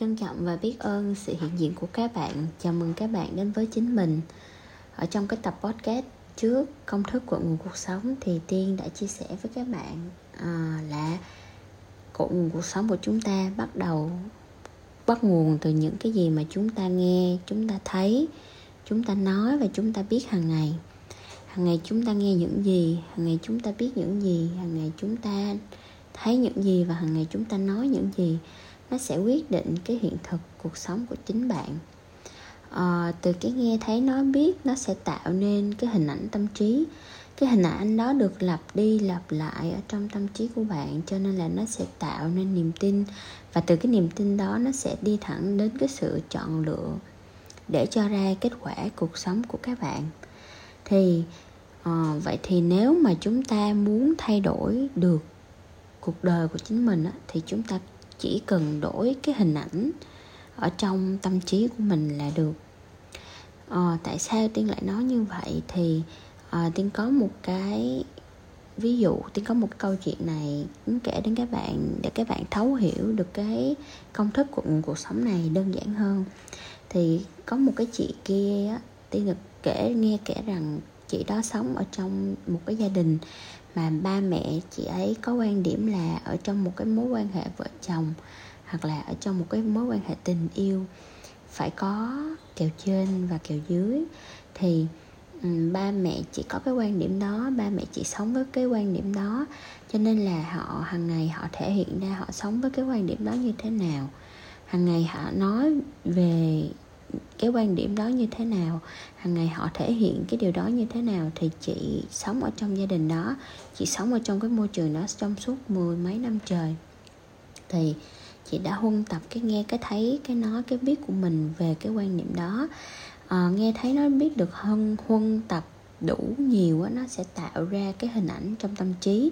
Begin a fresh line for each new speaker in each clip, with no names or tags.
Trân trọng và biết ơn sự hiện diện của các bạn. Chào mừng các bạn đến với chính mình. Ở trong cái tập podcast trước công thức của nguồn cuộc sống thì Tiên đã chia sẻ với các bạn à, là cội nguồn cuộc sống của chúng ta bắt đầu bắt nguồn từ những cái gì mà chúng ta nghe, chúng ta thấy, chúng ta nói và chúng ta biết hàng ngày. Hàng ngày chúng ta nghe những gì, hàng ngày chúng ta biết những gì, hàng ngày chúng ta thấy những gì và hàng ngày chúng ta nói những gì nó sẽ quyết định cái hiện thực cuộc sống của chính bạn. À, từ cái nghe thấy nói biết nó sẽ tạo nên cái hình ảnh tâm trí. Cái hình ảnh đó được lặp đi lặp lại ở trong tâm trí của bạn cho nên là nó sẽ tạo nên niềm tin. Và từ cái niềm tin đó nó sẽ đi thẳng đến cái sự chọn lựa để cho ra kết quả cuộc sống của các bạn. Thì à, vậy thì nếu mà chúng ta muốn thay đổi được cuộc đời của chính mình á, thì chúng ta chỉ cần đổi cái hình ảnh ở trong tâm trí của mình là được. À, tại sao tiên lại nói như vậy? Thì à, tiên có một cái ví dụ tiên có một câu chuyện này muốn kể đến các bạn để các bạn thấu hiểu được cái công thức của cuộc sống này đơn giản hơn. Thì có một cái chị kia tiên được kể nghe kể rằng chị đó sống ở trong một cái gia đình mà ba mẹ chị ấy có quan điểm là ở trong một cái mối quan hệ vợ chồng hoặc là ở trong một cái mối quan hệ tình yêu phải có kèo trên và kèo dưới. Thì ba mẹ chỉ có cái quan điểm đó, ba mẹ chỉ sống với cái quan điểm đó, cho nên là họ hàng ngày họ thể hiện ra họ sống với cái quan điểm đó như thế nào. Hàng ngày họ nói về cái quan điểm đó như thế nào hàng ngày họ thể hiện cái điều đó như thế nào thì chị sống ở trong gia đình đó chị sống ở trong cái môi trường đó trong suốt mười mấy năm trời. Thì chị đã huân tập cái nghe cái thấy cái nói cái biết của mình về cái quan niệm đó. À, nghe thấy nó biết được hơn huân tập đủ nhiều á nó sẽ tạo ra cái hình ảnh trong tâm trí.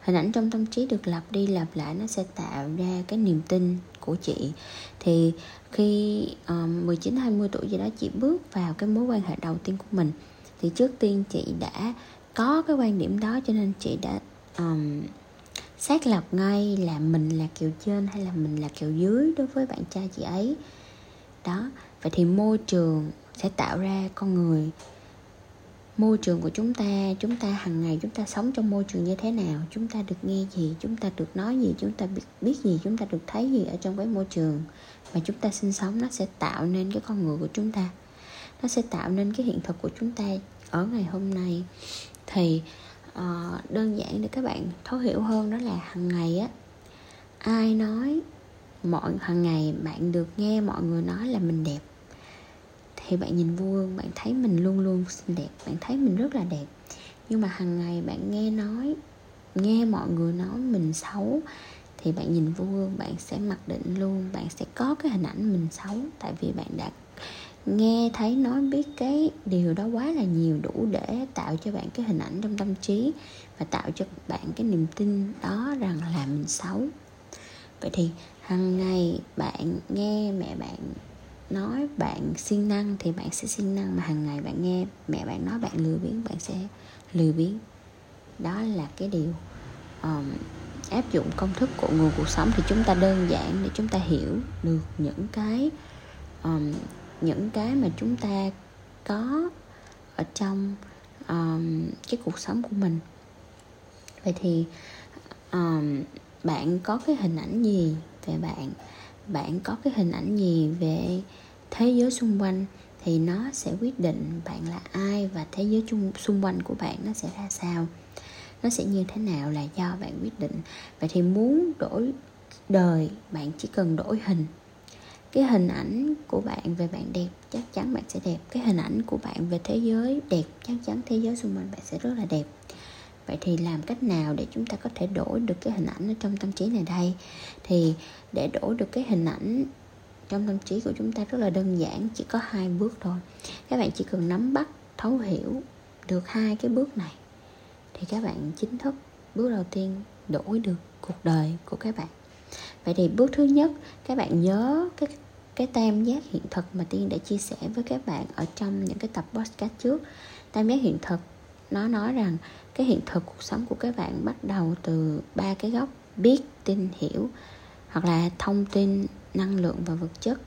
Hình ảnh trong tâm trí được lặp đi lặp lại nó sẽ tạo ra cái niềm tin của chị. Thì khi um, 19 20 tuổi gì đó chị bước vào cái mối quan hệ đầu tiên của mình thì trước tiên chị đã có cái quan điểm đó cho nên chị đã um, xác lập ngay là mình là kiểu trên hay là mình là kiểu dưới đối với bạn trai chị ấy. Đó vậy thì môi trường sẽ tạo ra con người môi trường của chúng ta chúng ta hàng ngày chúng ta sống trong môi trường như thế nào chúng ta được nghe gì chúng ta được nói gì chúng ta biết, biết gì chúng ta được thấy gì ở trong cái môi trường mà chúng ta sinh sống nó sẽ tạo nên cái con người của chúng ta. Nó sẽ tạo nên cái hiện thực của chúng ta ở ngày hôm nay. Thì uh, đơn giản để các bạn thấu hiểu hơn đó là hàng ngày á ai nói mọi hàng ngày bạn được nghe mọi người nói là mình đẹp thì bạn nhìn vô gương bạn thấy mình luôn luôn xinh đẹp, bạn thấy mình rất là đẹp. Nhưng mà hàng ngày bạn nghe nói, nghe mọi người nói mình xấu, thì bạn nhìn vô gương bạn sẽ mặc định luôn, bạn sẽ có cái hình ảnh mình xấu. Tại vì bạn đã nghe thấy nói biết cái điều đó quá là nhiều đủ để tạo cho bạn cái hình ảnh trong tâm trí và tạo cho bạn cái niềm tin đó rằng là mình xấu. Vậy thì hàng ngày bạn nghe mẹ bạn nói bạn siêng năng thì bạn sẽ siêng năng mà hàng ngày bạn nghe mẹ bạn nói bạn lười biếng bạn sẽ lười biếng. Đó là cái điều um, áp dụng công thức của nguồn cuộc sống. Thì chúng ta đơn giản để chúng ta hiểu được những cái um, những cái mà chúng ta có ở trong um, cái cuộc sống của mình. Vậy thì um, bạn có cái hình ảnh gì về bạn? Bạn có cái hình ảnh gì về thế giới xung quanh thì nó sẽ quyết định bạn là ai và thế giới chung, xung quanh của bạn nó sẽ ra sao. Nó sẽ như thế nào là do bạn quyết định. Vậy thì muốn đổi đời, bạn chỉ cần đổi hình. Cái hình ảnh của bạn về bạn đẹp chắc chắn bạn sẽ đẹp. Cái hình ảnh của bạn về thế giới đẹp chắc chắn thế giới xung quanh bạn sẽ rất là đẹp. Vậy thì làm cách nào để chúng ta có thể đổi được cái hình ảnh ở trong tâm trí này đây? Thì để đổi được cái hình ảnh trong tâm trí của chúng ta rất là đơn giản, chỉ có hai bước thôi. Các bạn chỉ cần nắm bắt, thấu hiểu được hai cái bước này, thì các bạn chính thức bước đầu tiên đổi được cuộc đời của các bạn. Vậy thì bước thứ nhất, các bạn nhớ cái cái tam giác hiện thực mà tiên đã chia sẻ với các bạn ở trong những cái tập podcast trước. Tam giác hiện thực, nó nói rằng cái hiện thực cuộc sống của các bạn bắt đầu từ ba cái góc biết, tin, hiểu, hoặc là thông tin năng lượng và vật chất.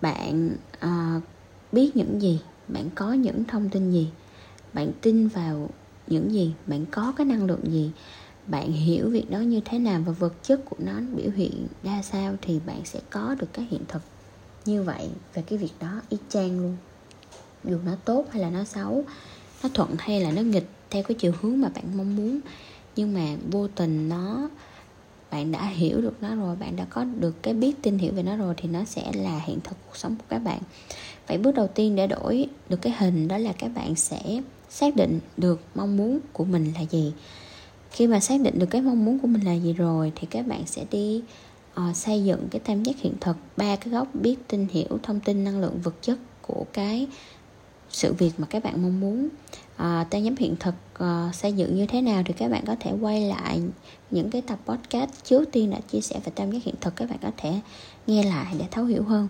Bạn à, biết những gì? Bạn có những thông tin gì? Bạn tin vào những gì? Bạn có cái năng lượng gì? Bạn hiểu việc đó như thế nào và vật chất của nó biểu hiện ra sao thì bạn sẽ có được cái hiện thực. Như vậy về cái việc đó y chang luôn. Dù nó tốt hay là nó xấu nó thuận hay là nó nghịch theo cái chiều hướng mà bạn mong muốn nhưng mà vô tình nó bạn đã hiểu được nó rồi bạn đã có được cái biết tin hiểu về nó rồi thì nó sẽ là hiện thực cuộc sống của các bạn. Vậy bước đầu tiên để đổi được cái hình đó là các bạn sẽ xác định được mong muốn của mình là gì. Khi mà xác định được cái mong muốn của mình là gì rồi thì các bạn sẽ đi uh, xây dựng cái tam giác hiện thực ba cái góc biết tin hiểu thông tin năng lượng vật chất của cái sự việc mà các bạn mong muốn. À, tam giác hiện thực uh, xây dựng như thế nào thì các bạn có thể quay lại những cái tập podcast trước tiên đã chia sẻ về tam giác hiện thực các bạn có thể nghe lại để thấu hiểu hơn.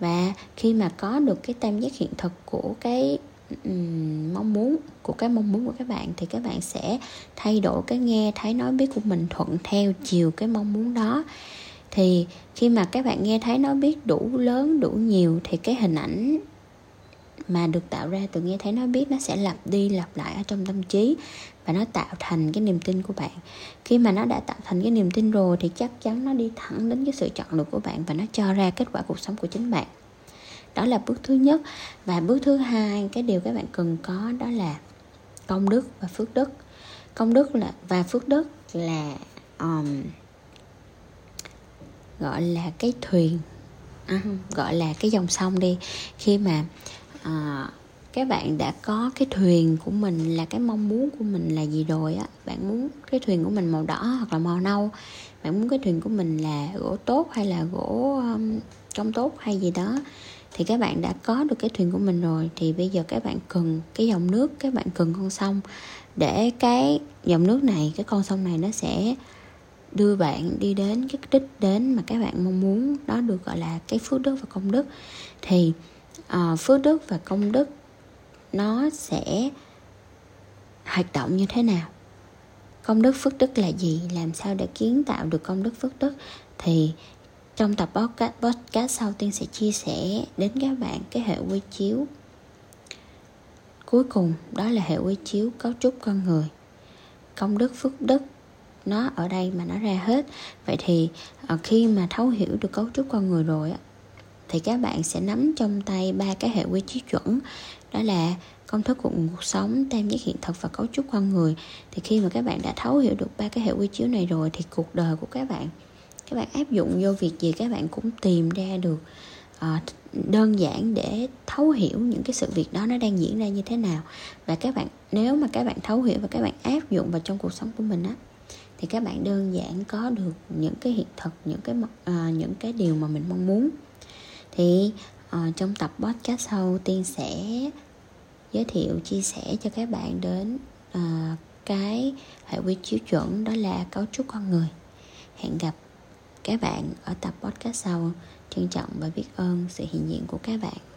Và khi mà có được cái tam giác hiện thực của cái um, mong muốn của cái mong muốn của các bạn thì các bạn sẽ thay đổi cái nghe thấy nói biết của mình thuận theo chiều cái mong muốn đó. Thì khi mà các bạn nghe thấy nó biết đủ lớn đủ nhiều thì cái hình ảnh mà được tạo ra từ nghe thấy nó biết nó sẽ lặp đi lặp lại ở trong tâm trí và nó tạo thành cái niềm tin của bạn. Khi mà nó đã tạo thành cái niềm tin rồi thì chắc chắn nó đi thẳng đến cái sự chọn lựa của bạn và nó cho ra kết quả cuộc sống của chính bạn. Đó là bước thứ nhất. Và bước thứ hai cái điều các bạn cần có đó là công đức và phước đức. Công đức là và phước đức là um, gọi là cái thuyền. À, gọi là cái dòng sông đi. Khi mà à, các bạn đã có cái thuyền của mình là cái mong muốn của mình là gì rồi á? Bạn muốn cái thuyền của mình màu đỏ hoặc là màu nâu? Bạn muốn cái thuyền của mình là gỗ tốt hay là gỗ um, trong tốt hay gì đó? Thì các bạn đã có được cái thuyền của mình rồi thì bây giờ các bạn cần cái dòng nước các bạn cần con sông. Để cái dòng nước này cái con sông này nó sẽ đưa bạn đi đến cái đích đến mà các bạn mong muốn. Đó được gọi là cái phước đức và công đức. Thì Ờ, phước đức và công đức nó sẽ hoạt động như thế nào? Công đức phước đức là gì? Làm sao để kiến tạo được công đức phước đức? Thì trong tập podcast, podcast sau tiên sẽ chia sẻ đến các bạn cái hệ quy chiếu cuối cùng. Đó là hệ quy chiếu cấu trúc con người. Công đức phước đức nó ở đây mà nó ra hết. Vậy thì ờ, khi mà thấu hiểu được cấu trúc con người rồi thì các bạn sẽ nắm trong tay ba cái hệ quy chiếu chuẩn. Đó là công thức của cuộc sống tam giác hiện thực và cấu trúc con người. Thì khi mà các bạn đã thấu hiểu được ba cái hệ quy chiếu này rồi thì cuộc đời của các bạn các bạn áp dụng vô việc gì các bạn cũng tìm ra được ờ, đơn giản để thấu hiểu những cái sự việc đó nó đang diễn ra như thế nào. Và các bạn nếu mà các bạn thấu hiểu và các bạn áp dụng vào trong cuộc sống của mình á thì các bạn đơn giản có được những cái hiện thực những cái uh, những cái điều mà mình mong muốn thì uh, trong tập podcast sau tiên sẽ giới thiệu chia sẻ cho các bạn đến uh, cái hệ quy chiếu chuẩn đó là cấu trúc con người. Hẹn gặp các bạn ở tập podcast sau. Trân trọng và biết ơn sự hiện diện của các bạn.